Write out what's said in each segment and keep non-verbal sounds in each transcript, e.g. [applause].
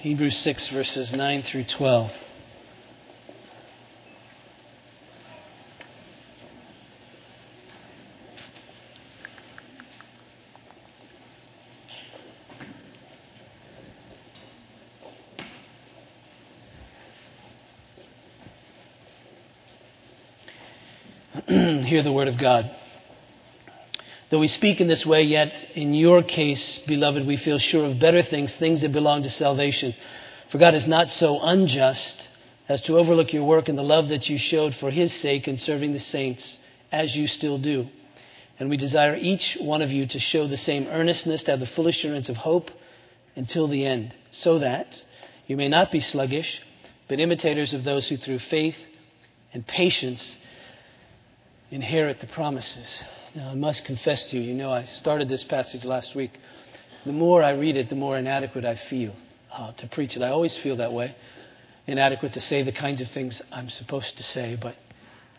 Hebrews 6, verses 9 through 12. [clears throat] Hear the word of God. Though we speak in this way, yet in your case, beloved, we feel sure of better things, things that belong to salvation. For God is not so unjust as to overlook your work and the love that you showed for His sake in serving the saints, as you still do. And we desire each one of you to show the same earnestness, to have the full assurance of hope until the end, so that you may not be sluggish, but imitators of those who through faith and patience inherit the promises. Now, I must confess to you, you know, I started this passage last week. The more I read it, the more inadequate I feel uh, to preach it. I always feel that way. Inadequate to say the kinds of things I'm supposed to say, but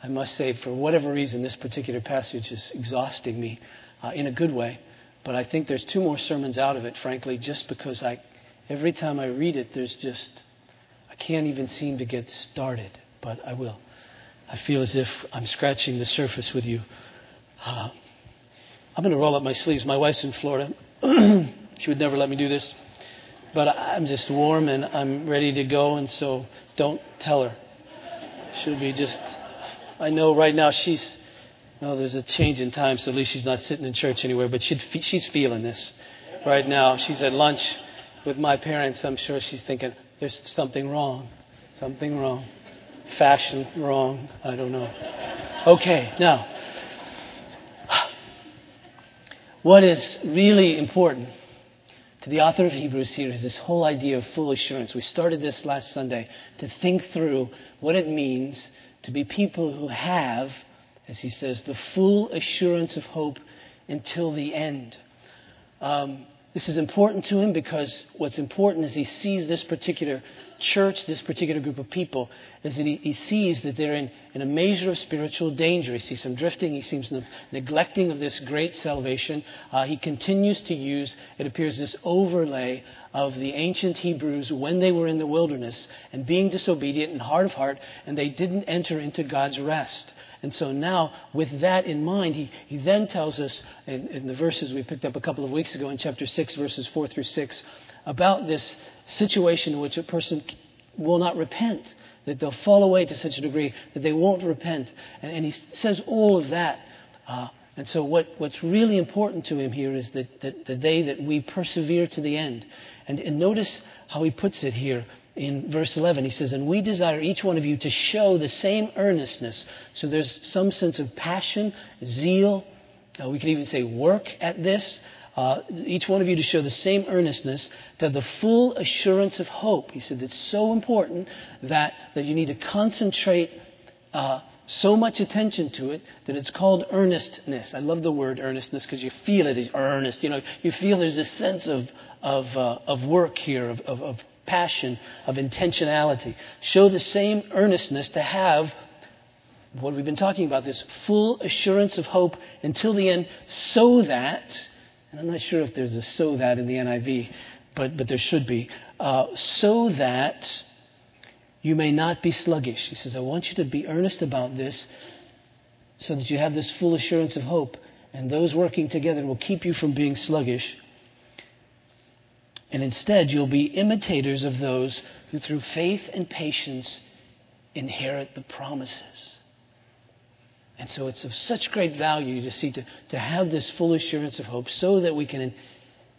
I must say, for whatever reason, this particular passage is exhausting me uh, in a good way. But I think there's two more sermons out of it, frankly, just because I, every time I read it, there's just, I can't even seem to get started, but I will. I feel as if I'm scratching the surface with you. [sighs] I'm going to roll up my sleeves. My wife's in Florida. [clears throat] she would never let me do this. But I'm just warm and I'm ready to go, and so don't tell her. She'll be just. I know right now she's. No, there's a change in time, so at least she's not sitting in church anywhere, but she's feeling this right now. She's at lunch with my parents. I'm sure she's thinking, there's something wrong. Something wrong. Fashion wrong. I don't know. Okay, now what is really important to the author of Hebrews here is this whole idea of full assurance. We started this last Sunday to think through what it means to be people who have, as he says, the full assurance of hope until the end. Um, this is important to him because what's important is he sees this particular church, this particular group of people, is that he, he sees that they're in, in, a measure of spiritual danger. He sees some drifting. He sees some neglecting of this great salvation. Uh, he continues to use, it appears, this overlay of the ancient Hebrews when they were in the wilderness and being disobedient and hard of heart, and they didn't enter into God's rest. And so now, with that in mind, he, he then tells us in, in the verses we picked up a couple of weeks ago in chapter 6, verses 4 through 6, about this situation in which a person will not repent, that they'll fall away to such a degree that they won't repent. And, and he says all of that. Uh, and so, what, what's really important to him here is that, that, that they, that we persevere to the end. And, and notice how he puts it here in verse 11. He says, And we desire each one of you to show the same earnestness. So there's some sense of passion, zeal. Uh, we could even say work at this uh, each one of you to show the same earnestness, to the full assurance of hope. He said it's so important that, that you need to concentrate uh, so much attention to it that it's called earnestness. I love the word earnestness because you feel it is earnest. You know, you feel there's a sense of, of, uh, of work here, of, of, of passion, of intentionality. Show the same earnestness to have what we've been talking about this full assurance of hope until the end, so that and I'm not sure if there's a so that in the NIV, but, but there should be, uh, so that you may not be sluggish. He says, I want you to be earnest about this so that you have this full assurance of hope, and those working together will keep you from being sluggish. And instead, you'll be imitators of those who, through faith and patience, inherit the promises. And so it's of such great value to see to, to have this full assurance of hope so that we can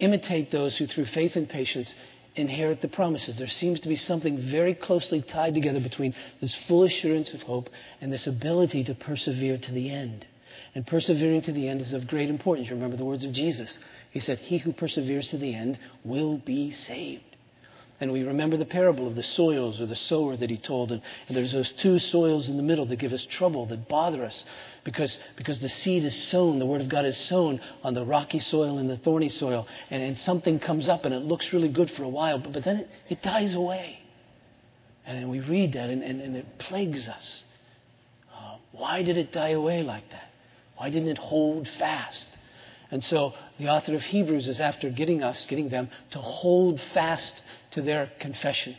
imitate those who through faith and patience inherit the promises. There seems to be something very closely tied together between this full assurance of hope and this ability to persevere to the end. And persevering to the end is of great importance. You remember the words of Jesus. He said, He who perseveres to the end will be saved. And we remember the parable of the soils or the sower that he told. And, and, there's those two soils in the middle that give us trouble, that bother us. Because, because the seed is sown, the Word of God is sown on the rocky soil and the thorny soil. And, and something comes up and it looks really good for a while, but, but then it, it dies away. And we read that and, and, and it plagues us. Uh, why did it die away like that? Why didn't it hold fast? And so the author of Hebrews is after getting us, getting them to hold fast to their confession.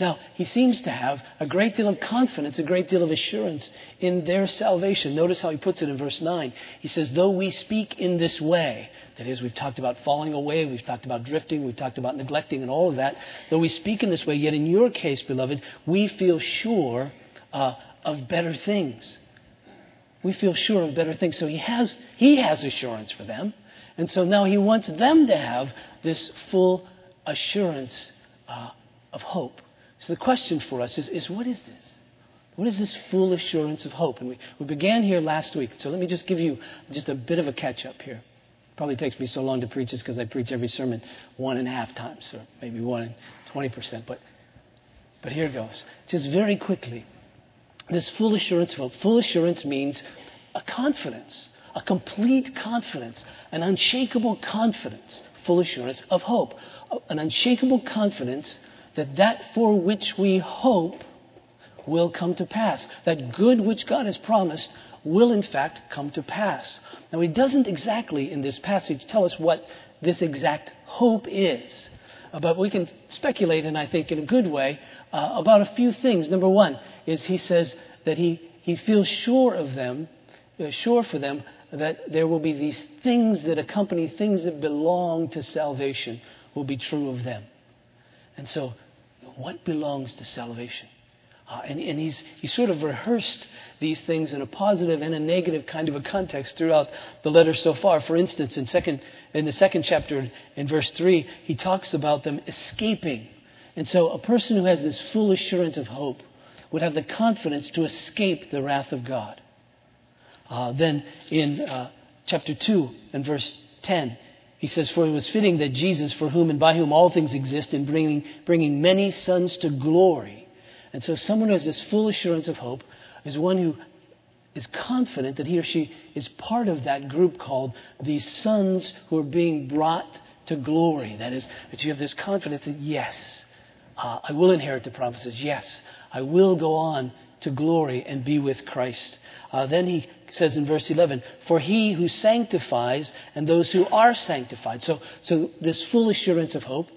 Now, he seems to have a great deal of confidence, a great deal of assurance in their salvation. Notice how he puts it in verse 9. He says, Though we speak in this way, that is, we've talked about falling away, we've talked about drifting, we've talked about neglecting and all of that. Though we speak in this way, yet in your case, beloved, we feel sure uh, of better things. We feel sure of better things. So he has, he has assurance for them. And so now he wants them to have this full assurance uh, of hope. So the question for us is, is what is this? What is this full assurance of hope? And we, we began here last week. So let me just give you just a bit of a catch up here. Probably takes me so long to preach this because I preach every sermon one and a half times, or maybe one and 20%. But, but here goes. Just very quickly. This full assurance Well. Full assurance means a confidence, a complete confidence, an unshakable confidence, full assurance of hope. An unshakable confidence that that for which we hope will come to pass. That good which God has promised will in fact come to pass. Now, he doesn't exactly in this passage tell us what this exact hope is. Uh, but we can speculate, and I think in a good way, uh, about a few things. Number one is he says that he, he feels sure of them, uh, sure for them, that there will be these things that accompany things that belong to salvation will be true of them. And so, what belongs to salvation? Uh, and, and he's, he's sort of rehearsed these things in a positive and a negative kind of a context throughout the letter so far. For instance, in, second, in the second chapter, in verse 3, he talks about them escaping. And so a person who has this full assurance of hope would have the confidence to escape the wrath of God. Uh, then in uh, chapter 2 and verse 10, he says, For it was fitting that Jesus, for whom and by whom all things exist, in bringing, bringing many sons to glory. And so someone who has this full assurance of hope is one who is confident that he or she is part of that group called the sons who are being brought to glory. That is, that you have this confidence that, yes, uh, I will inherit the promises. Yes, I will go on to glory and be with Christ. Uh, then he says in verse 11, For he who sanctifies and those who are sanctified. So, so this full assurance of hope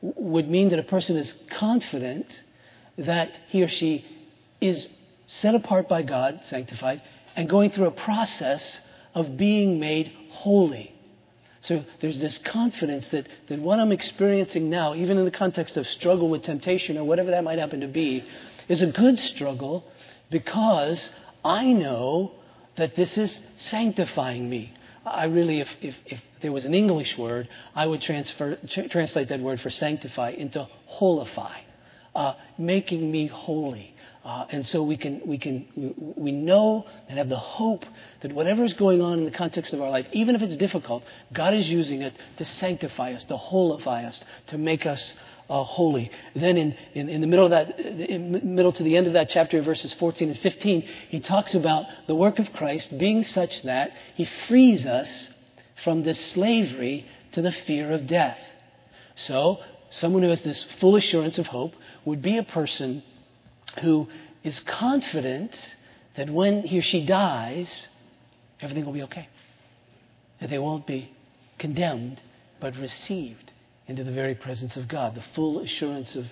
would mean that a person is confident that he or she is set apart by God, sanctified, and going through a process of being made holy. So there's this confidence that, that what I'm experiencing now, even in the context of struggle with temptation or whatever that might happen to be, is a good struggle because I know that this is sanctifying me. I really, if, if, if there was an English word, I would transfer, tr- translate that word for sanctify into holify, uh, making me holy. Uh, and so we can, we can, we, know and have the hope that whatever is going on in the context of our life, even if it's difficult, God is using it to sanctify us, to holify us, to make us uh, holy. Then in, in, in, the middle of that, middle to the end of that chapter, verses 14 and 15, he talks about the work of Christ being such that he frees us from this slavery to the fear of death. So, someone who has this full assurance of hope would be a person who is confident that when he or she dies, everything will be okay. That they won't be condemned, but received into the very presence of God, the full assurance of,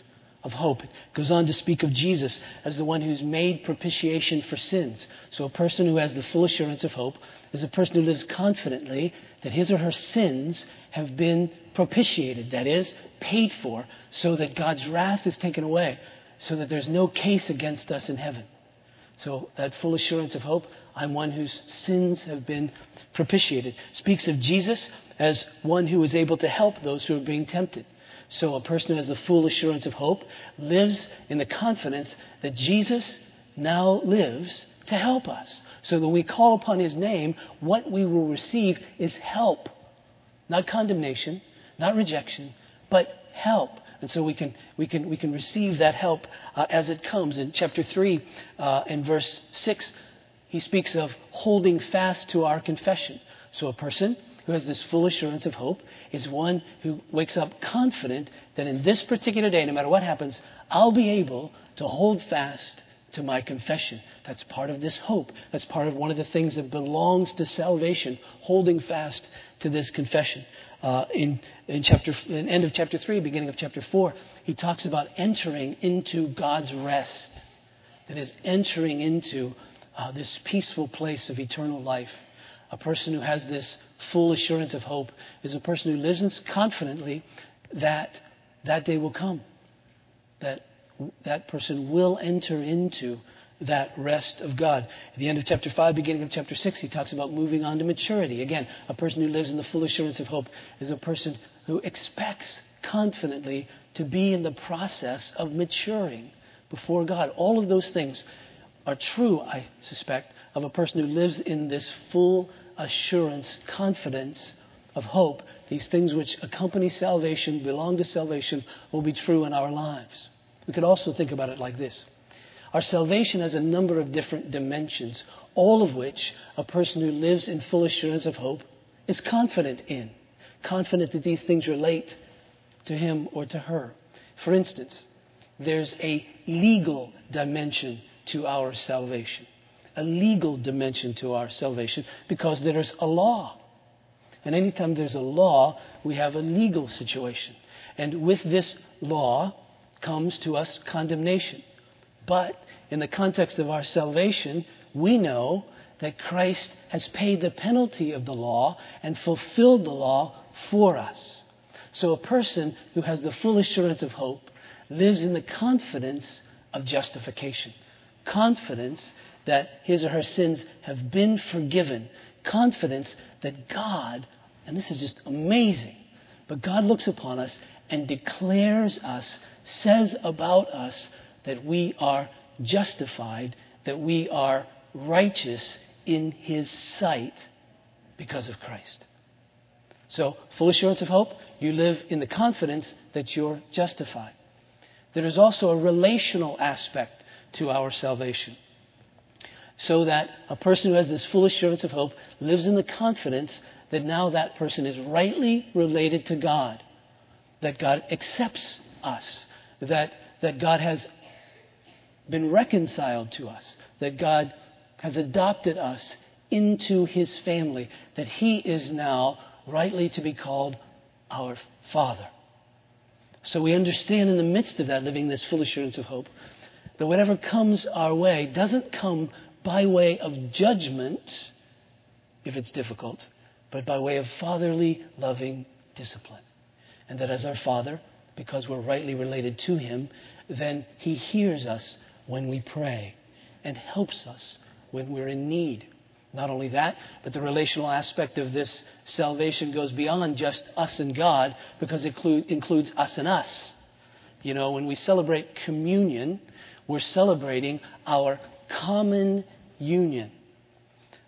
of hope. It goes on to speak of Jesus as the one who's made propitiation for sins. So a person who has the full assurance of hope is a person who lives confidently that his or her sins have been propitiated, that is, paid for, so that God's wrath is taken away, so that there's no case against us in heaven. So that full assurance of hope, I'm one whose sins have been propitiated. Speaks of Jesus as one who is able to help those who are being tempted. So a person who has the full assurance of hope lives in the confidence that Jesus now lives to help us. So that we call upon his name, what we will receive is help. Not condemnation, not rejection, but help. And so we can, we can, we can receive that help uh, as it comes. In chapter 3 uh, in verse 6, he speaks of holding fast to our confession. So a person who has this full assurance of hope is one who wakes up confident that in this particular day, no matter what happens, I'll be able to hold fast to my confession. That's part of this hope. That's part of one of the things that belongs to salvation, holding fast to this confession. Uh, in, in chapter, in end of chapter 3, beginning of chapter 4, he talks about entering into God's rest. That is, entering into uh, this peaceful place of eternal life. A person who has this full assurance of hope is a person who lives confidently that that day will come. That that person will enter into that rest of God. At the end of chapter 5, beginning of chapter 6, he talks about moving on to maturity. Again, a person who lives in the full assurance of hope is a person who expects confidently to be in the process of maturing before God. All of those things are true, I suspect, of a person who lives in this full assurance, confidence of hope. These things which accompany salvation, belong to salvation, will be true in our lives. We could also think about it like this. Our salvation has a number of different dimensions, all of which a person who lives in full assurance of hope is confident in, confident that these things relate to him or to her. For instance, there's a legal dimension to our salvation, a legal dimension to our salvation because there's a law. And anytime there's a law, we have a legal situation. And with this law, comes to us condemnation. But in the context of our salvation, we know that Christ has paid the penalty of the law and fulfilled the law for us. So a person who has the full assurance of hope lives in the confidence of justification. Confidence that his or her sins have been forgiven. Confidence that God, and this is just amazing, but God looks upon us and declares us, says about us that we are justified, that we are righteous in His sight because of Christ. So, full assurance of hope, you live in the confidence that you're justified. There is also a relational aspect to our salvation. So that a person who has this full assurance of hope lives in the confidence that now that person is rightly related to God that God accepts us, that, that God has been reconciled to us, that God has adopted us into his family, that he is now rightly to be called our Father. So we understand in the midst of that, living this full assurance of hope, that whatever comes our way doesn't come by way of judgment, if it's difficult, but by way of fatherly, loving discipline and that as our Father, because we're rightly related to Him, then He hears us when we pray and helps us when we're in need. Not only that, but the relational aspect of this salvation goes beyond just us and God because it includes us and us. You know, when we celebrate communion, we're celebrating our common union.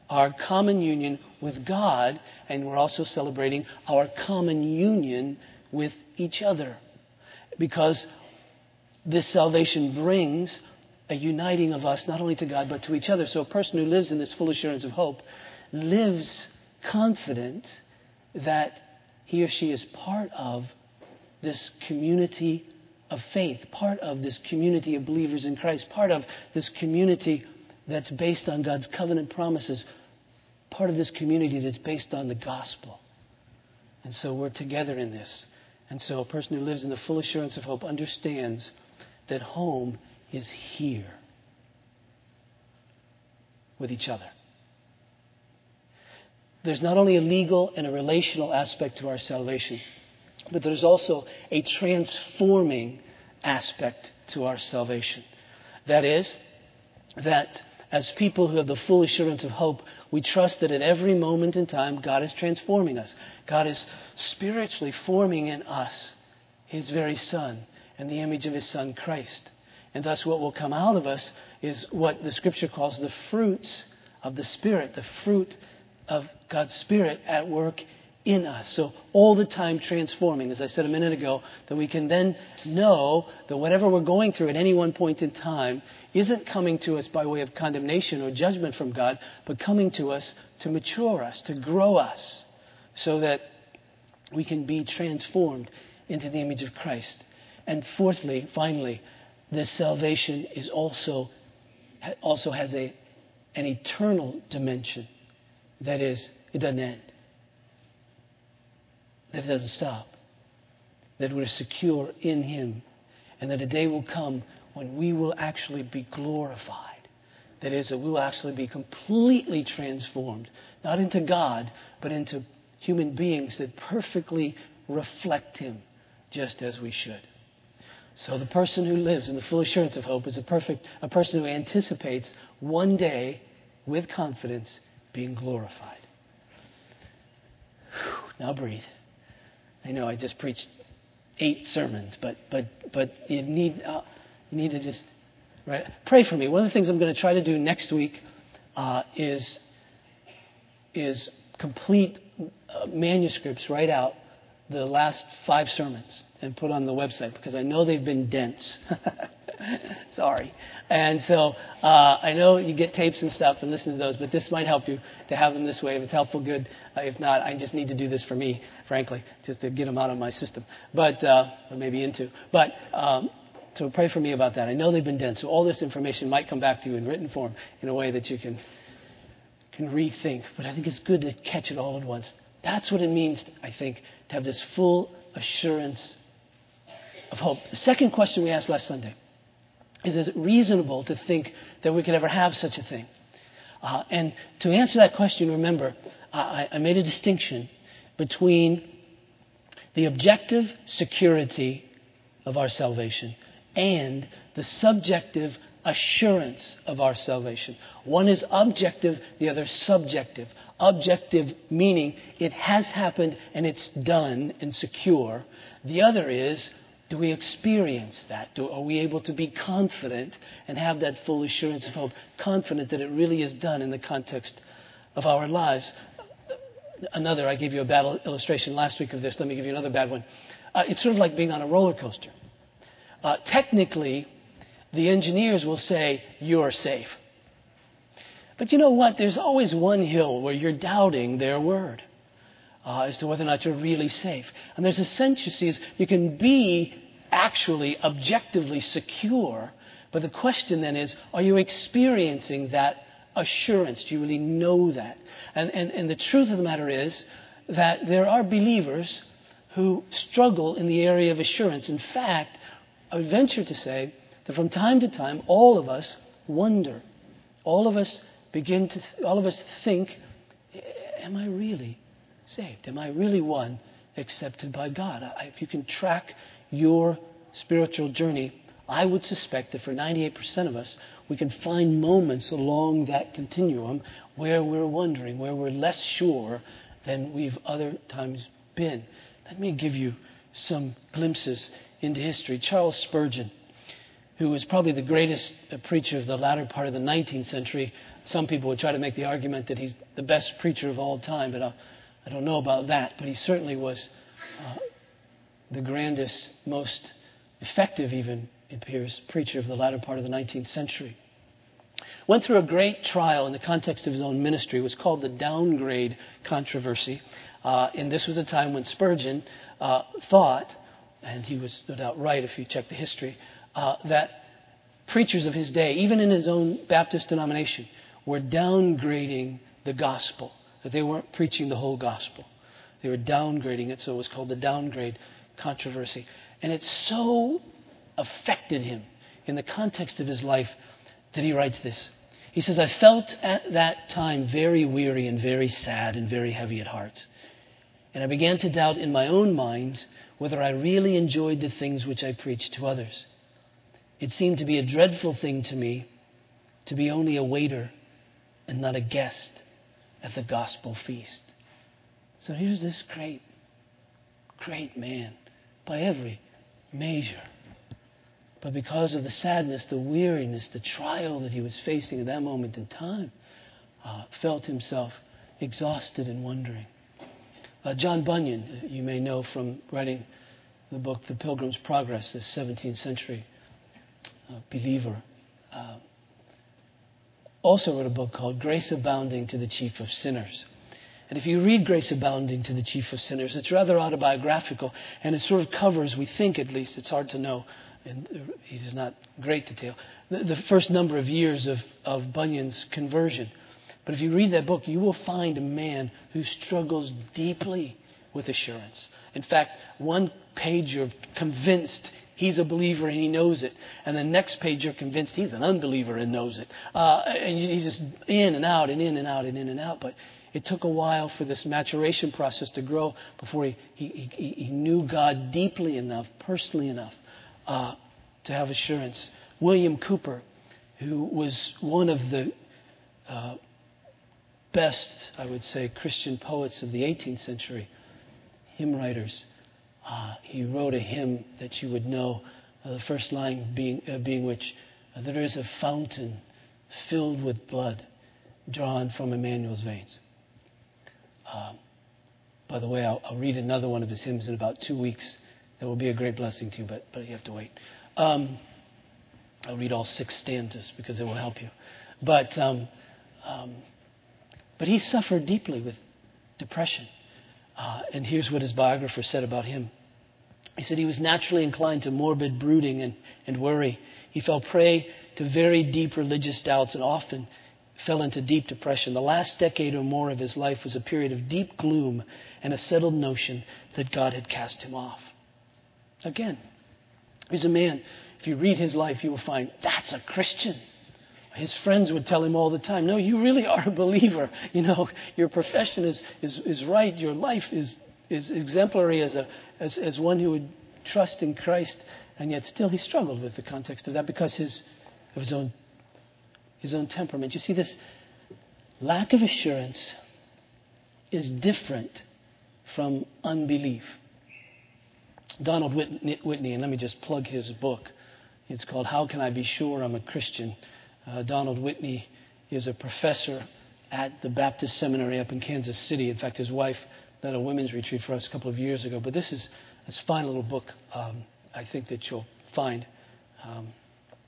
Our common union with God, and we're also celebrating our common union with each other. Because this salvation brings a uniting of us not only to God but to each other. So a person who lives in this full assurance of hope lives confident that he or she is part of this community of faith, part of this community of believers in Christ, part of this community that's based on God's covenant promises, part of this community that's based on the gospel. And so we're together in this. And so a person who lives in the full assurance of hope understands that home is here with each other. There's not only a legal and a relational aspect to our salvation, but there's also a transforming aspect to our salvation. That is, that as people who have the full assurance of hope, we trust that at every moment in time, God is transforming us. God is spiritually forming in us His very Son and the image of His Son, Christ. And thus, what will come out of us is what the Scripture calls the fruits of the Spirit, the fruit of God's Spirit at work in us. So all the time transforming, as I said a minute ago, that we can then know that whatever we're going through at any one point in time isn't coming to us by way of condemnation or judgment from God, but coming to us to mature us, to grow us, so that we can be transformed into the image of Christ. And fourthly, finally, this salvation is also also has a, an eternal dimension. That is, it doesn't end, that it doesn't stop, that we're secure in Him, and that a day will come when we will actually be glorified. That is, that we will actually be completely transformed, not into God, but into human beings that perfectly reflect Him just as we should. So the person who lives in the full assurance of hope is a perfect a person who anticipates one day with confidence being glorified. Whew, now breathe. I know I just preached eight sermons, but but but you need uh, you need to just right pray for me. One of the things I'm going to try to do next week uh, is is complete uh, manuscripts, write out the last five sermons and put on the website because I know they've been dense. [laughs] [laughs] Sorry. And so uh, I know you get tapes and stuff and listen to those, but this might help you to have them this way. If it's helpful, good. Uh, if not, I just need to do this for me, frankly, just to get them out of my system, but uh, or maybe into. But um, so pray for me about that. I know they've been dense, so all this information might come back to you in written form in a way that you can can rethink. But I think it's good to catch it all at once. That's what it means, I think, to have this full assurance of hope. The second question we asked last Sunday is it reasonable to think that we could ever have such a thing? Uh, and to answer that question, remember, I, I made a distinction between the objective security of our salvation and the subjective assurance of our salvation. One is objective, the other subjective. Objective meaning it has happened and it's done and secure. The other is do we experience that? Do, are we able to be confident and have that full assurance of hope, confident that it really is done in the context of our lives? Another, I gave you a bad illustration last week of this. Let me give you another bad one. Uh, it's sort of like being on a roller coaster. Uh, technically, the engineers will say, You're safe. But you know what? There's always one hill where you're doubting their word uh, as to whether or not you're really safe. And there's a sense, you see, is you can be actually objectively secure, but the question then is, are you experiencing that assurance? Do you really know that? And, and, and the truth of the matter is that there are believers who struggle in the area of assurance. In fact, I would venture to say that from time to time, all of us wonder. All of us begin to, all of us think, am I really saved? Am I really one accepted by God? I, if you can track your spiritual journey, I would suspect that for 98% of us, we can find moments along that continuum where we're wondering, where we're less sure than we've other times been. Let me give you some glimpses into history. Charles Spurgeon, who was probably the greatest uh, preacher of the latter part of the 19th century, some people would try to make the argument that he's the best preacher of all time, but I'll I don't know about that, but he certainly was uh, the grandest, most effective, even, it appears, preacher of the latter part of the 19th century. Went through a great trial in the context of his own ministry. It was called the downgrade controversy. Uh, and this was a time when Spurgeon uh, thought, and he was no doubt right if you check the history, uh, that preachers of his day, even in his own Baptist denomination, were downgrading the gospel that they weren't preaching the whole gospel. They were downgrading it, so it was called the downgrade controversy. And it so affected him in the context of his life that he writes this. He says, I felt at that time very weary and very sad and very heavy at heart. And I began to doubt in my own mind whether I really enjoyed the things which I preached to others. It seemed to be a dreadful thing to me to be only a waiter and not a guest at the gospel feast. So here's this great, great man by every measure. But because of the sadness, the weariness, the trial that he was facing at that moment in time, uh, felt himself exhausted and wondering. Uh, John Bunyan, you may know from writing the book The Pilgrim's Progress, this 17th century uh, believer, uh, also wrote a book called Grace Abounding to the Chief of Sinners. And if you read Grace Abounding to the Chief of Sinners, it's rather autobiographical, and it sort of covers, we think at least, it's hard to know, and he's not great detail, the, the first number of years of, of Bunyan's conversion. But if you read that book, you will find a man who struggles deeply with assurance. In fact, one page you're convinced he's a believer and he knows it. And the next page you're convinced he's an unbeliever and knows it. Uh, and he's just in and out and in and out and in and out. But it took a while for this maturation process to grow before he, he, he, he knew God deeply enough, personally enough, uh, to have assurance. William Cowper, who was one of the uh, best, I would say, Christian poets of the 18th century, hymn writers, uh, he wrote a hymn that you would know, uh, the first line being, uh, being which, uh, there is a fountain filled with blood drawn from Emmanuel's veins. Um, by the way, I'll, I'll, read another one of his hymns in about two weeks. That will be a great blessing to you, but, but you have to wait. Um, I'll read all six stanzas because it will help you. But, um, um but he suffered deeply with depression. Uh, and here's what his biographer said about him. He said he was naturally inclined to morbid brooding and, and worry. He fell prey to very deep religious doubts and often fell into deep depression. The last decade or more of his life was a period of deep gloom and a settled notion that God had cast him off. Again, he's a man, if you read his life, you will find that's a Christian. His friends would tell him all the time, No, you really are a believer. You know, your profession is, is, is right. Your life is, is exemplary as, a, as, as one who would trust in Christ. And yet still he struggled with the context of that because his, of his own, his own temperament. You see, this lack of assurance is different from unbelief. Donald Whitney, and let me just plug his book. It's called How Can I Be Sure I'm a Christian? Uh, Donald Whitney is a professor at the Baptist Seminary up in Kansas City. In fact, his wife led a women's retreat for us a couple of years ago. But this is a fine little book um, I think that you'll find. Um,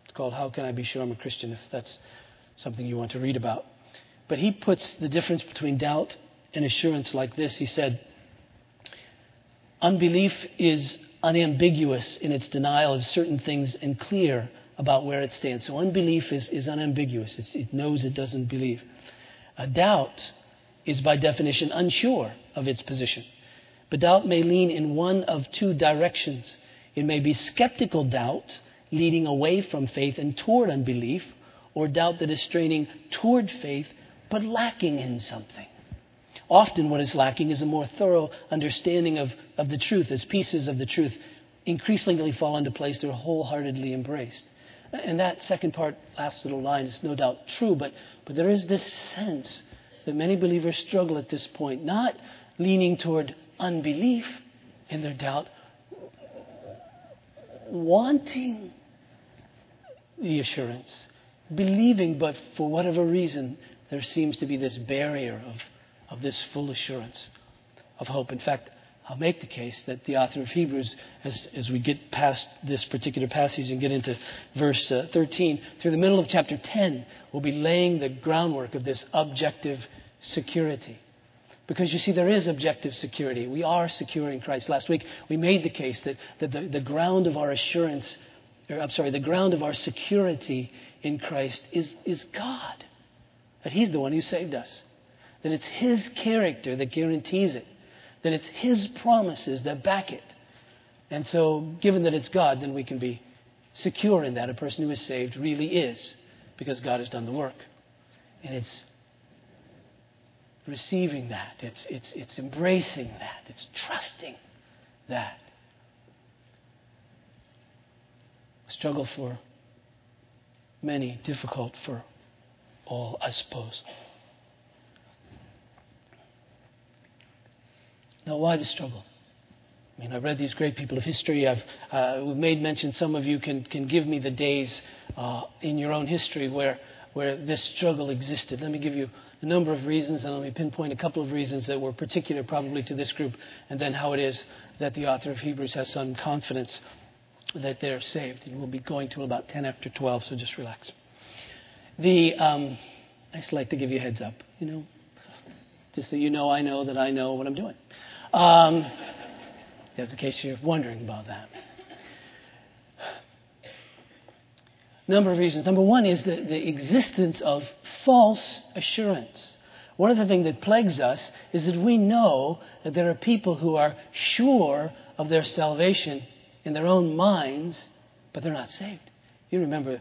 it's called How Can I Be Sure I'm a Christian, if that's something you want to read about. But he puts the difference between doubt and assurance like this. He said, Unbelief is unambiguous in its denial of certain things and clear about where it stands. So unbelief is, is unambiguous, it's, it knows it doesn't believe. A doubt is by definition unsure of its position. But doubt may lean in one of two directions. It may be skeptical doubt, leading away from faith and toward unbelief, or doubt that is straining toward faith but lacking in something. Often, what is lacking is a more thorough understanding of, of the truth, as pieces of the truth increasingly fall into place, they're wholeheartedly embraced. And that second part, last little line, is no doubt true, but, but there is this sense that many believers struggle at this point, not leaning toward unbelief in their doubt, wanting the assurance, believing, but for whatever reason, there seems to be this barrier of, of this full assurance of hope. In fact, I'll make the case that the author of Hebrews, as, as we get past this particular passage and get into verse uh, 13, through the middle of chapter 10, will be laying the groundwork of this objective security. Because you see, there is objective security. We are secure in Christ. Last week, we made the case that, that the, the ground of our assurance, or I'm sorry, the ground of our security in Christ is, is God. That He's the one who saved us. That it's His character that guarantees it then it's His promises that back it. And so, given that it's God, then we can be secure in that. A person who is saved really is, because God has done the work. And it's receiving that, it's, it's, it's embracing that, it's trusting that. A struggle for many, difficult for all, I suppose. Now, why the struggle? I mean, I've read these great people of history. I've uh, made mention, some of you can, can give me the days uh, in your own history where, where this struggle existed. Let me give you a number of reasons, and let me pinpoint a couple of reasons that were particular probably to this group, and then how it is that the author of Hebrews has some confidence that they're saved. And we'll be going to about 10 after 12, so just relax. The, um, I just like to give you a heads up, you know, just so you know I know that I know what I'm doing. Um, just in case you're wondering about that. number of reasons. Number one is the, the existence of false assurance. One of the things that plagues us is that we know that there are people who are sure of their salvation in their own minds, but they're not saved. You remember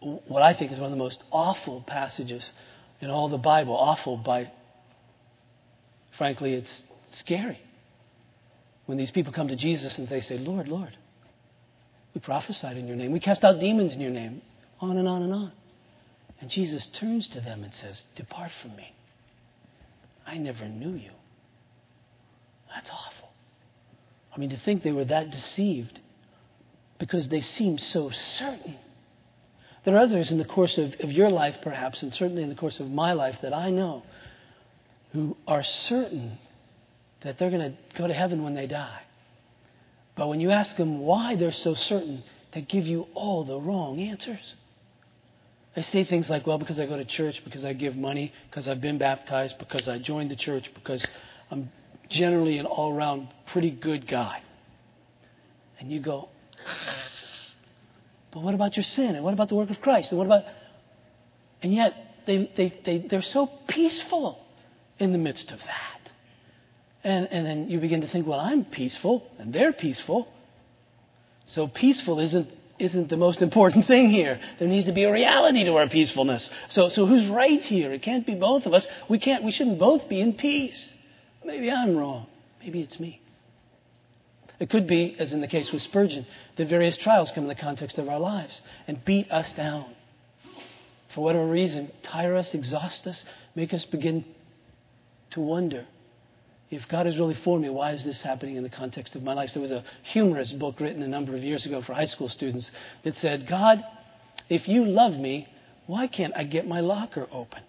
what I think is one of the most awful passages in all the Bible. Awful by, frankly, it's scary. When these people come to Jesus and they say, Lord, Lord, we prophesied in your name, we cast out demons in your name, on and on and on. And Jesus turns to them and says, Depart from me. I never knew you. That's awful. I mean, to think they were that deceived because they seemed so certain. There are others in the course of, of your life, perhaps, and certainly in the course of my life that I know who are certain that they're going to go to heaven when they die. But when you ask them why they're so certain, they give you all the wrong answers. They say things like, well, because I go to church, because I give money, because I've been baptized, because I joined the church, because I'm generally an all around pretty good guy. And you go, but what about your sin? And what about the work of Christ? And what about. And yet, they, they, they, they're so peaceful in the midst of that. And, and then you begin to think, well, I'm peaceful, and they're peaceful. So peaceful isn't, isn't the most important [laughs] thing here. There needs to be a reality to our peacefulness. So, so who's right here? It can't be both of us. We, can't, we shouldn't both be in peace. Maybe I'm wrong. Maybe it's me. It could be, as in the case with Spurgeon, that various trials come in the context of our lives and beat us down. For whatever reason, tire us, exhaust us, make us begin to wonder if God is really for me, why is this happening in the context of my life? There was a humorous book written a number of years ago for high school students that said, God, if you love me, why can't I get my locker open?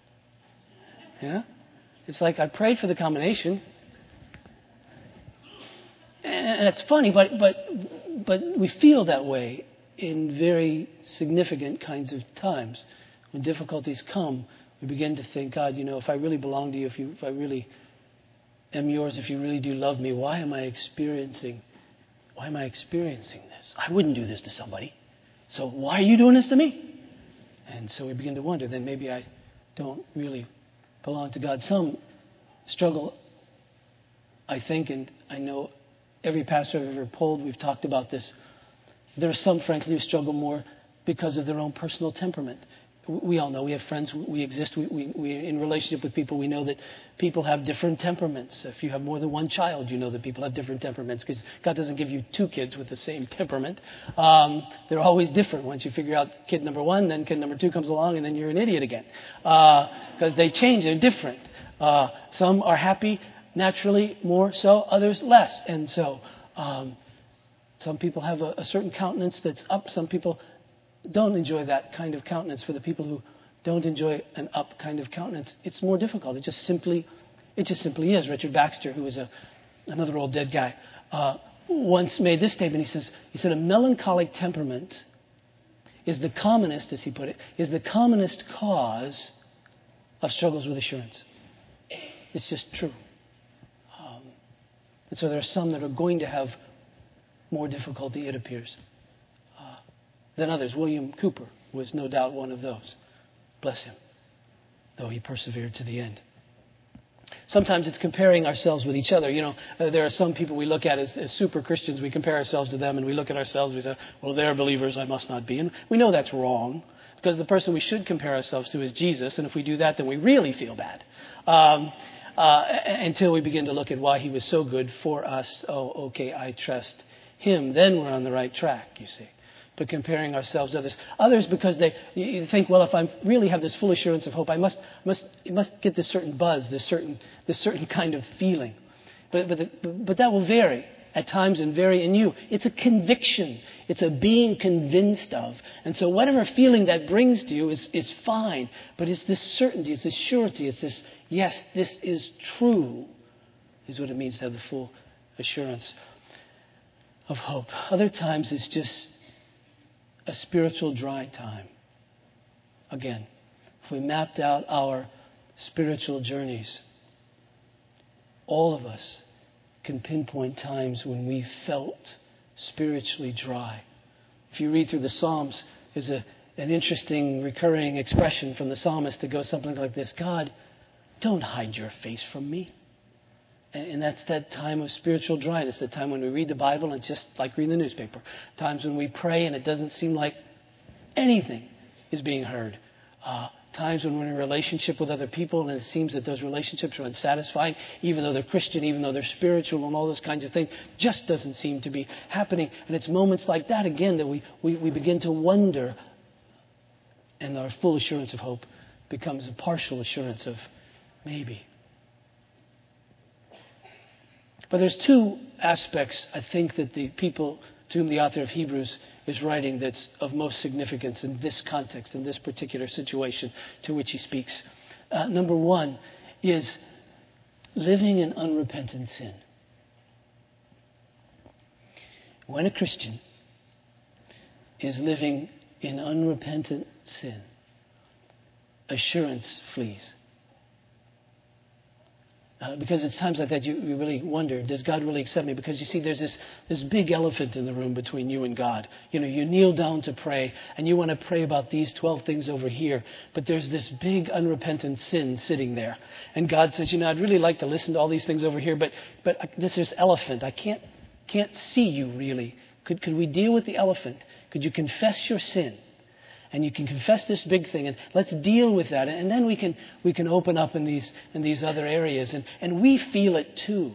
Yeah? It's like I prayed for the combination. And it's funny, but, but, but we feel that way in very significant kinds of times. When difficulties come, we begin to think, God, you know, if I really belong to you, if, you, if I really am yours, if you really do love me, why am I experiencing, why am I experiencing this? I wouldn't do this to somebody. So why are you doing this to me? And so we begin to wonder, then maybe I don't really belong to God. Some struggle, I think, and I know every pastor I've ever polled, we've talked about this. There are some, frankly, who struggle more because of their own personal temperament. We all know we have friends, we exist, we, we, we in relationship with people, we know that people have different temperaments. If you have more than one child, you know that people have different temperaments because God doesn't give you two kids with the same temperament. Um, they're always different. Once you figure out kid number one, then kid number two comes along, and then you're an idiot again because uh, they change, they're different. Uh, some are happy naturally more so, others less. And so um, some people have a, a certain countenance that's up, some people don't enjoy that kind of countenance. For the people who don't enjoy an up kind of countenance, it's more difficult. It just simply, it just simply is. Richard Baxter, who was a, another old dead guy, uh, once made this statement. He says, he said, a melancholic temperament is the commonest, as he put it, is the commonest cause of struggles with assurance. It's just true. Um, and so there are some that are going to have more difficulty, it appears, than others. William Cowper was no doubt one of those. Bless him, though he persevered to the end. Sometimes it's comparing ourselves with each other. You know, uh, there are some people we look at as, as, super Christians. We compare ourselves to them, and we look at ourselves. We say, "Well, they're believers. I must not be." And we know that's wrong because the person we should compare ourselves to is Jesus. And if we do that, then we really feel bad. Um, uh, until we begin to look at why he was so good for us. Oh, okay, I trust him. Then we're on the right track, you see. But comparing ourselves to others. Others because they you think, well, if I really have this full assurance of hope, I must, must, must get this certain buzz, this certain, this certain [laughs] kind of feeling. But, but, the, but that will vary at times and vary in you. It's a conviction. It's a being convinced of. And so whatever feeling that brings to you is, is fine. But it's this certainty, it's this surety, it's this, yes, this is true, is what it means to have the full assurance of hope. Other times it's just a spiritual dry time. Again, if we mapped out our spiritual journeys, all of us can pinpoint times when we felt spiritually dry. If you read through the Psalms, there's a, an interesting recurring expression from the psalmist that goes something like this God, don't hide your face from me. And, that's that time of spiritual dryness, the time when we read the Bible and just like reading the newspaper. Times when we pray and it doesn't seem like anything is being heard. Uh, times when we're in a relationship with other people and it seems that those relationships are unsatisfying, even though they're Christian, even though they're spiritual and all those kinds of things, just doesn't seem to be happening. And it's moments like that, again, that we, we, we begin to wonder, and our full assurance of hope becomes a partial assurance of maybe. But there's two aspects, I think, that the people to whom the author of Hebrews is writing that's of most significance in this context, in this particular situation to which he speaks. Uh, number one is living in unrepentant sin. When a Christian is living in unrepentant sin, assurance flees. Uh, because it's times like that you, you really wonder, does God really accept me? Because you see, there's this, this big elephant in the room between you and God. You know, you kneel down to pray, and you want to pray about these 12 things over here, but there's this big unrepentant sin sitting there. And God says, you know, I'd really like to listen to all these things over here, but, but this is elephant. I can't, can't see you really. Could, could we deal with the elephant? Could you confess your sin? And you can confess this big thing and let's deal with that and then we can we can open up in these in these other areas and and we feel it too.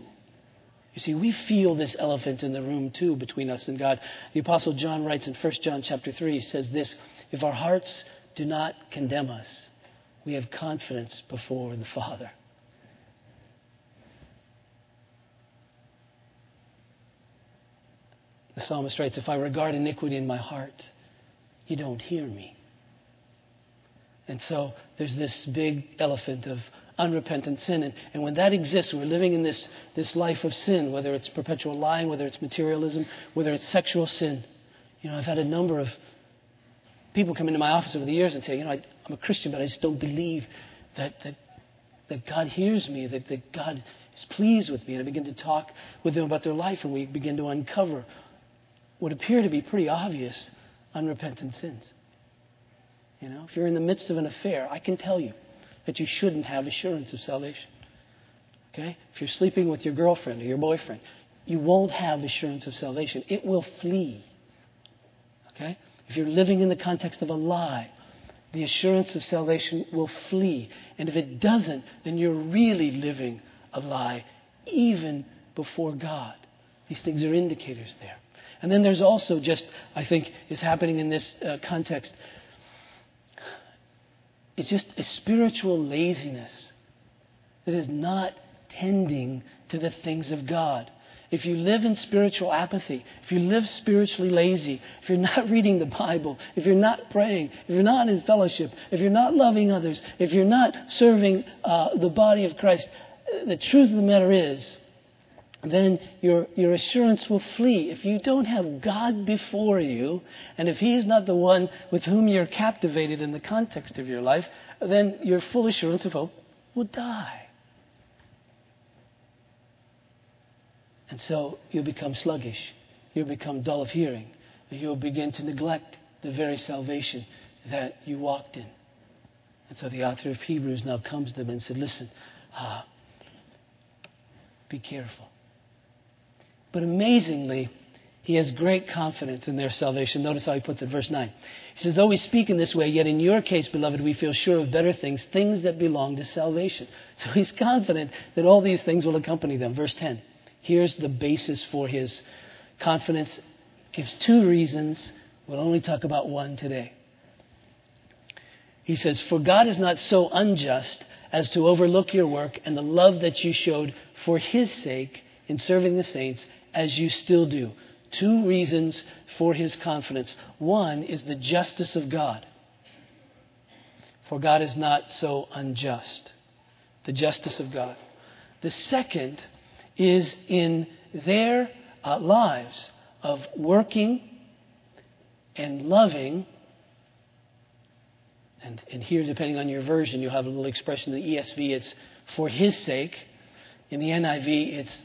You see we feel this elephant in the room too between us and god. The apostle john writes in 1 john chapter 3 he says this if our hearts do not condemn us we have confidence before the father. The psalmist writes if i regard iniquity in my heart you don't hear me. And so there's this big elephant of unrepentant sin. And, and when that exists, we're living in this, this life of sin, whether it's perpetual lying, whether it's materialism, whether it's sexual sin. You know, I've had a number of people come into my office over the years and say, you know, I, am a Christian, but I just don't believe that, that, that God hears me, that, that God is pleased with me. And I begin to talk with them about their life, and we begin to uncover what appear to be pretty obvious unrepentant sins. You know, if you're in the midst of an affair, I can tell you that you shouldn't have assurance of salvation. Okay? If you're sleeping with your girlfriend or your boyfriend, you won't have assurance of salvation. It will flee. Okay? If you're living in the context of a lie, the assurance of salvation will flee. And if it doesn't, then you're really living a lie, even before God. These things are indicators there. And then there's also just, I think, is happening in this uh, context. It's just a spiritual laziness that is not tending to the things of God. If you live in spiritual apathy, if you live spiritually lazy, if you're not [laughs] reading the Bible, if you're not praying, if you're not in fellowship, if you're not loving others, if you're not serving uh, the body of Christ, the truth of the matter is then your, your assurance will flee. If you don't have God before you, and if He's not the one with whom you're captivated in the context of your life, then your full assurance of hope will die. And so you'll become sluggish. You'll become dull of hearing. You'll begin to neglect the very salvation that you walked in. And so the author of Hebrews now comes to them and said, Listen, uh, be careful. But amazingly, he has great confidence in their salvation. Notice how he puts it, verse 9. He says, Though we speak in this way, yet in your case, beloved, we feel sure of better things, things that belong to salvation. [laughs] So he's confident that all these things will accompany them. Verse 10. Here's the basis for his confidence. Gives two reasons. We'll only talk about one today. He says, For God is not so unjust as to overlook your work and the love that you showed for his sake in serving the saints as you still do. Two reasons for his confidence. One is the justice of God. For God is not so unjust. The justice of God. The second is in their uh, lives of working and loving. And, and here, depending on your version, you'll have a little expression in the ESV, it's for his sake. In the NIV, it's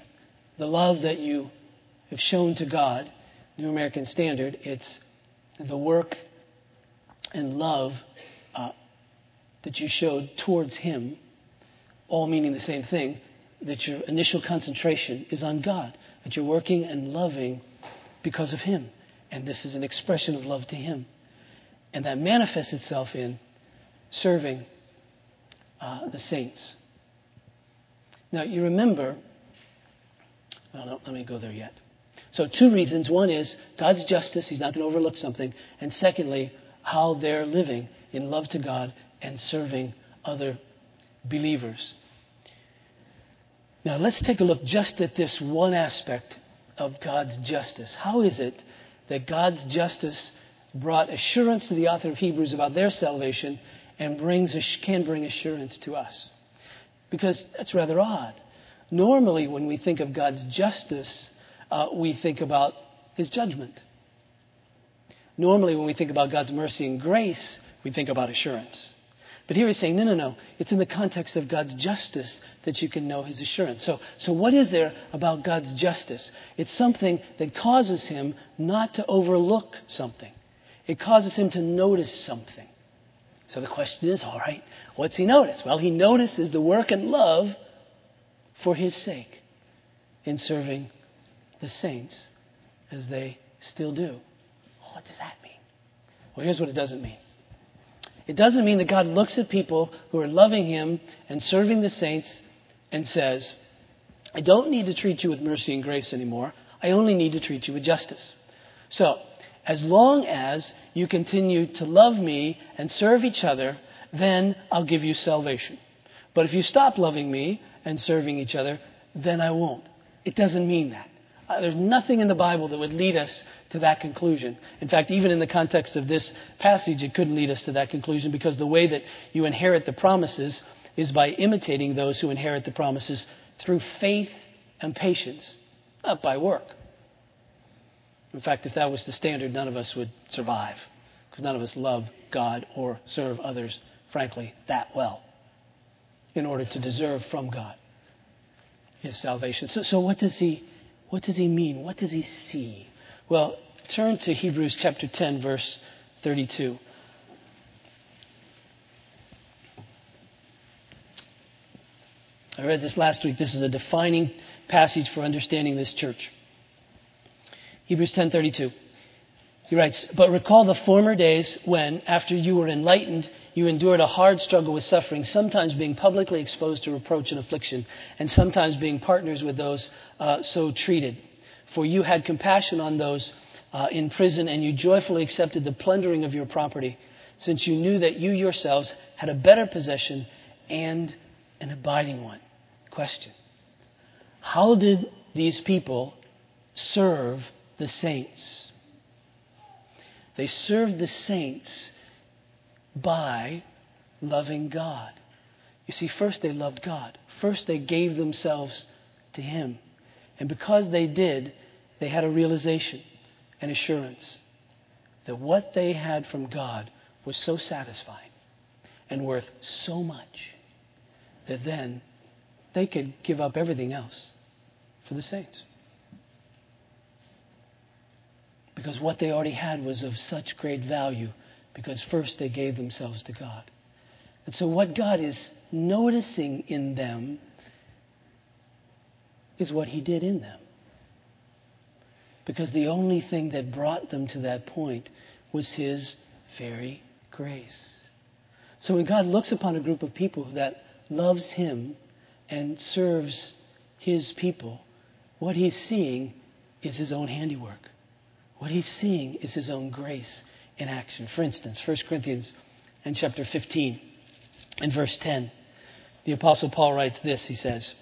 the love that you have shown to God, New American Standard, it's the work and love uh, that you showed towards Him, all meaning the same thing, that your initial concentration is on God, that you're working and loving because of Him. And this is an expression of love to Him. And that manifests itself in serving uh, the saints. Now, you remember, well, no, let me go there yet. So, two reasons. One is God's justice, He's not going to overlook something. And secondly, how they're living in love to God and serving other believers. Now, let's take a look just at this one aspect of God's justice. How is it that God's justice brought assurance to the author of Hebrews about their salvation and brings, can bring assurance to us? Because that's rather odd. Normally, when we think of God's justice, uh, we think about his judgment. Normally, when we think about God's mercy and grace, we think about assurance. But here he's saying, no, no, no. It's in the context of God's justice that you can know his assurance. So, so what is there about God's justice? It's something that causes him not to overlook something. It causes him to notice something. So the question is, all right, what's he notice? Well, he notices the work and love for his sake in serving the saints as they still do. What does that mean? Well, here's what it doesn't mean. It doesn't mean that God looks at people who are loving Him and serving the saints and says, I don't need to treat you with mercy and grace anymore. I only need to treat you with justice. So, as long as you continue to love me and serve each other, then I'll give you salvation. But if you stop loving me and serving each other, then I won't. It doesn't mean that. Uh, there's nothing in the Bible that would lead us to that conclusion. In fact, even in the context of this passage, it couldn't lead us to that conclusion because the way that you inherit the promises is by imitating those who inherit the promises through faith and patience, not by work. In fact, if that was the standard, none of us would survive because none of us love God or serve others, frankly, that well in order to deserve from God his salvation. So, so what does he what does he mean? What does he see? Well, turn to Hebrews chapter 10, verse 32. I read this last week. This is a defining passage for understanding this church. Hebrews 10:32. He writes, "But recall the former days when, after you were enlightened, you endured a hard struggle with suffering, sometimes being publicly exposed to reproach and affliction, and sometimes being partners with those uh, so treated. For you had compassion on those uh, in prison, and you joyfully accepted the plundering of your property, since you knew that you yourselves had a better possession and an abiding one. Question How did these people serve the saints? They served the saints by loving God. You see, first they loved God. First they gave themselves to Him. And because they did, they had a realization and assurance that what they had from God was so satisfying and worth so much that then they could give up everything else for the saints. Because what they already had was of such great value because first they gave themselves to God. And so, what God is noticing in them is what He did in them. Because the only thing that brought them to that point was His very grace. So, when God looks upon a group of people that loves Him and serves His people, what He's seeing is His own handiwork. What He's seeing is His own grace in action. For instance, 1 Corinthians and chapter 15 and verse 10, the Apostle Paul writes this, he says,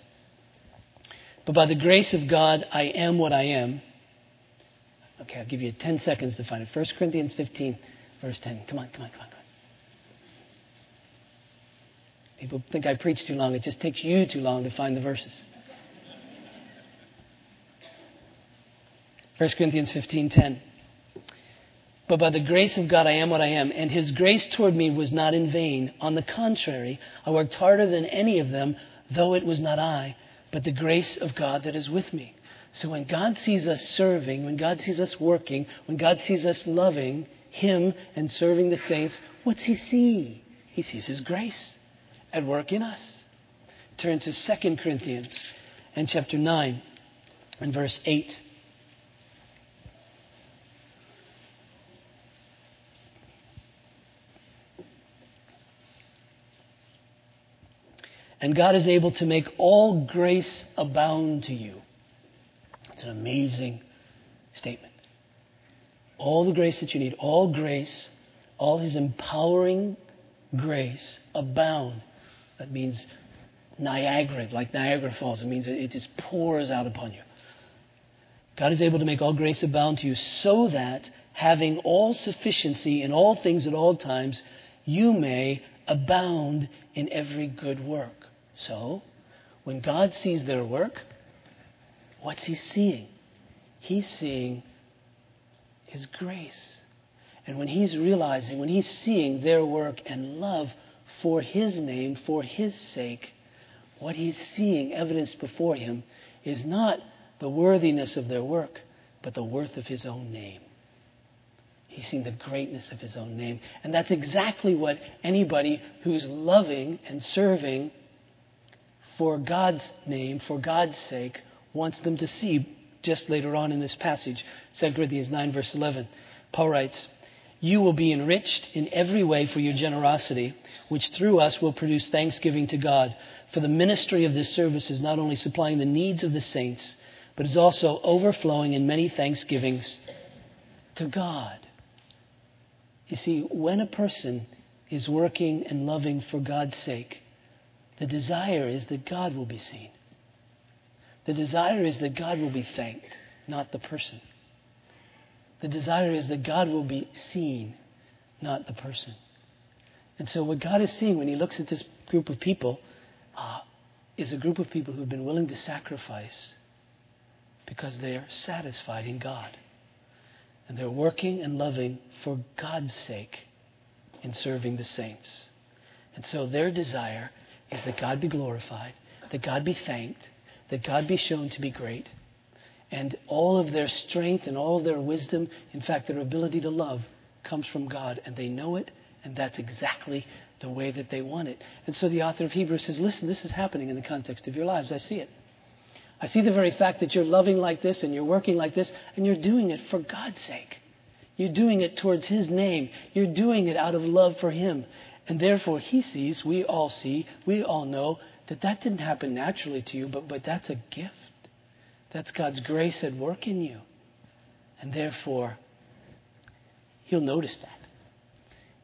But by the grace of God, I am what I am. Okay, I'll give you 10 seconds to find it. 1 Corinthians 15, verse 10. Come on, come on, come on, come on. People think I preach too long. It just takes you too long to find the verses. 1 Corinthians 15:10 but by the grace of God, I am what I am. And his grace toward me was not in vain. On the contrary, I worked harder than any of them, though it was not I, but the grace of God that is with me. So when God sees us serving, when God sees us working, when God sees us loving, Him and serving the saints, what's he see? He sees his grace at work in us. Turn to 2 Corinthians and chapter 9 and verse 8. And God is able to make all grace abound to you. It's an amazing statement. All the grace that you need, all grace, all His empowering grace abound. That means Niagara, like Niagara Falls. It means it just pours out upon you. God is able to make all grace abound to you so that, having all sufficiency in all things at all times, you may abound in every good work. So, when God sees their work, what's He seeing? He's seeing His grace. And when He's realizing, when He's seeing their work and love for His name, for His sake, what He's seeing evidenced before Him is not the worthiness of their work, but the worth of His own name. He's seeing the greatness of His own name. And that's exactly what anybody who's loving and serving for God's name, for God's sake, wants them to see just later on in this passage. 2 Corinthians 9, verse 11. Paul writes, You will be enriched in every way for your generosity, which through us will produce thanksgiving to God. For the ministry of this service is not only supplying the needs of the saints, but is also overflowing in many thanksgivings to God. You see, when a person is working and loving for God's sake, the desire is that God will be seen. The desire is that God will be thanked, not the person. The desire is that God will be seen, not the person. And so, what God is seeing when He looks at this group of people uh, is a group of people who have been willing to sacrifice because they are satisfied in God. And they're working and loving for God's sake in serving the saints. And so, their desire is that God be glorified, that God be thanked, that God be shown to be great. And all of their strength and all of their wisdom, in fact, their ability to love, comes from God. And they know it, and that's exactly the way that they want it. And so the author of Hebrews says, Listen, this is happening in the context of your lives. I see it. I see the very fact that you're loving like this and you're working like this, and you're doing it for God's sake. You're doing it towards His name. You're doing it out of love for Him. And therefore, he sees, we all see, we all know that that didn't happen naturally to you, but, but that's a gift. That's God's grace at work in you. And therefore, he'll notice that.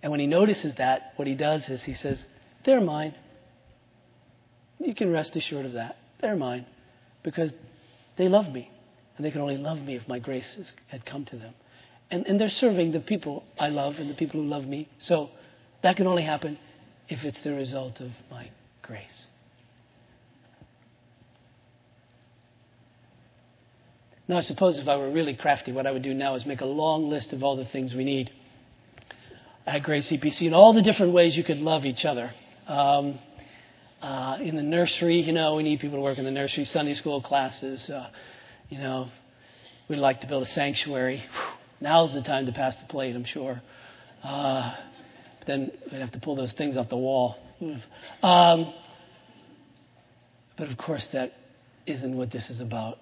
And when he notices that, what he does is he says, They're mine. You can rest assured of that. They're mine. Because they love me. And they can only love me if my grace had come to them. And, and they're serving the people I love and the people who love me. So that can only happen if it's the result of my grace. Now, I suppose if I were really crafty, what I would do now is make a long list of all the things we need at Grace CPC and all the different ways you could love each other. Um, uh, in the nursery, you know, we need people to work in the nursery, Sunday school classes. Uh, you know, we'd like to build a sanctuary. Now's the time to pass the plate, I'm sure. Uh, then we'd have to pull those things off the wall. Um, but of course, that isn't what this is about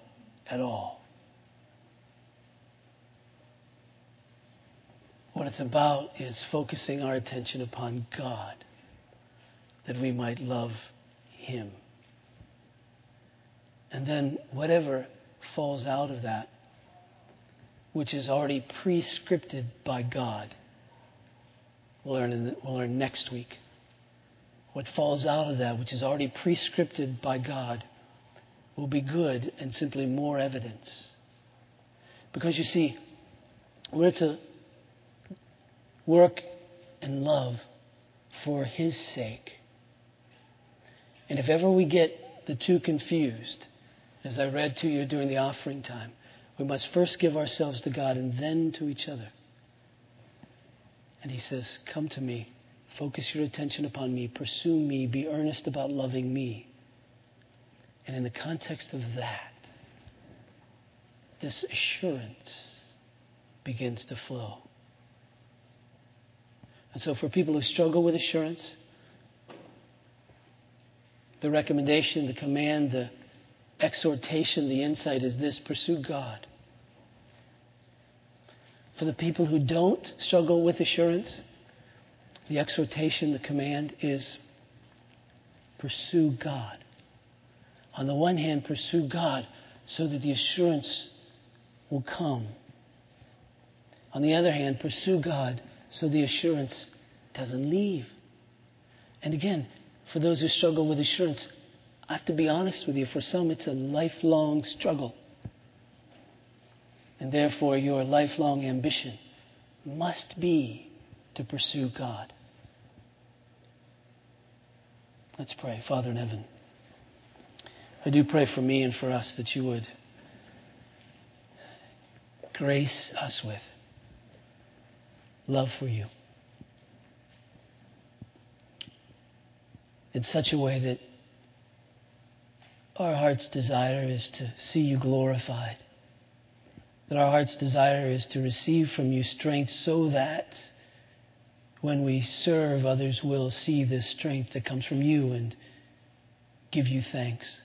at all. What it's about is focusing our attention upon God, that we might love Him. And then whatever falls out of that, which is already prescripted by God, We'll learn, the, we'll learn next week. What falls out of that, which is already prescripted by God, will be good and simply more evidence. Because you see, we're to work and love for His sake. And if ever we get the two confused, as I read to you during the offering time, we must first give ourselves to God and then to each other. And he says, Come to me. Focus your attention upon me. Pursue me. Be earnest about loving me. And in the context of that, this assurance begins to flow. And so, for people who struggle with assurance, the recommendation, the command, the exhortation, the insight is this pursue God. For the people who don't struggle with assurance, the exhortation, the command is pursue God. On the one hand, pursue God so that the assurance will come. On the other hand, pursue God so the assurance doesn't leave. And again, for those who struggle with assurance, I have to be honest with you, for some it's a lifelong struggle. And therefore, your lifelong ambition must be to pursue God. Let's pray. Father in heaven, I do pray for me and for us that you would grace us with love for you in such a way that our heart's desire is to see you glorified. That our heart's desire is to receive from you strength so that when we serve, others will see this strength that comes from you and give you thanks.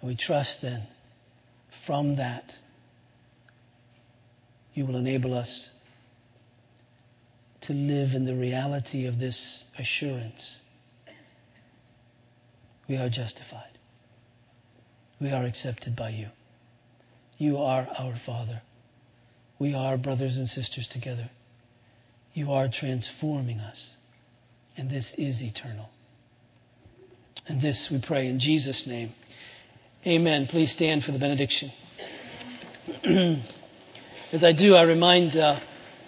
And we trust then from that you will enable us to live in the reality of this assurance. We are justified. We are accepted by you. You are our Father. We are brothers and sisters together. You are transforming us. And this is eternal. And this we pray in Jesus' name. Amen. Please stand for the benediction. [clears throat] As I do, I remind uh,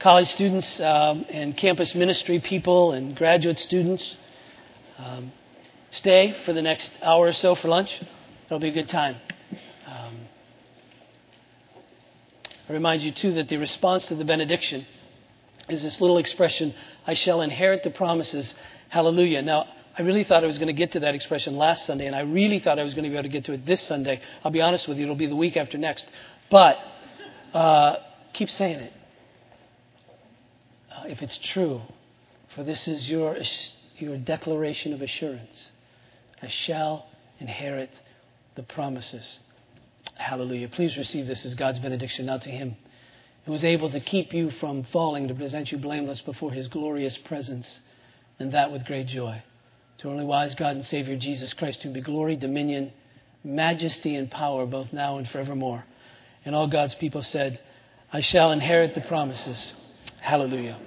college students um, and campus ministry people and graduate students um, stay for the next hour or so for lunch. It'll be a good time. Um, I remind you, too, that the response to the benediction is this little expression I shall inherit the promises. Hallelujah. Now, I really thought I was going to get to that expression last Sunday, and I really thought I was going to be able to get to it this Sunday. I'll be honest with you, it'll be the week after next. But uh, Keep saying it. Uh, if it's true, for this is your, your declaration of assurance. I shall inherit the promises. Hallelujah. Please receive this as God's benediction now to Him who was able to keep you from falling, to present you blameless before His glorious presence, and that with great joy. To only wise God and Savior Jesus Christ, whom be glory, dominion, majesty, and power, both now and forevermore. And all God's people said, I shall inherit the promises. Hallelujah.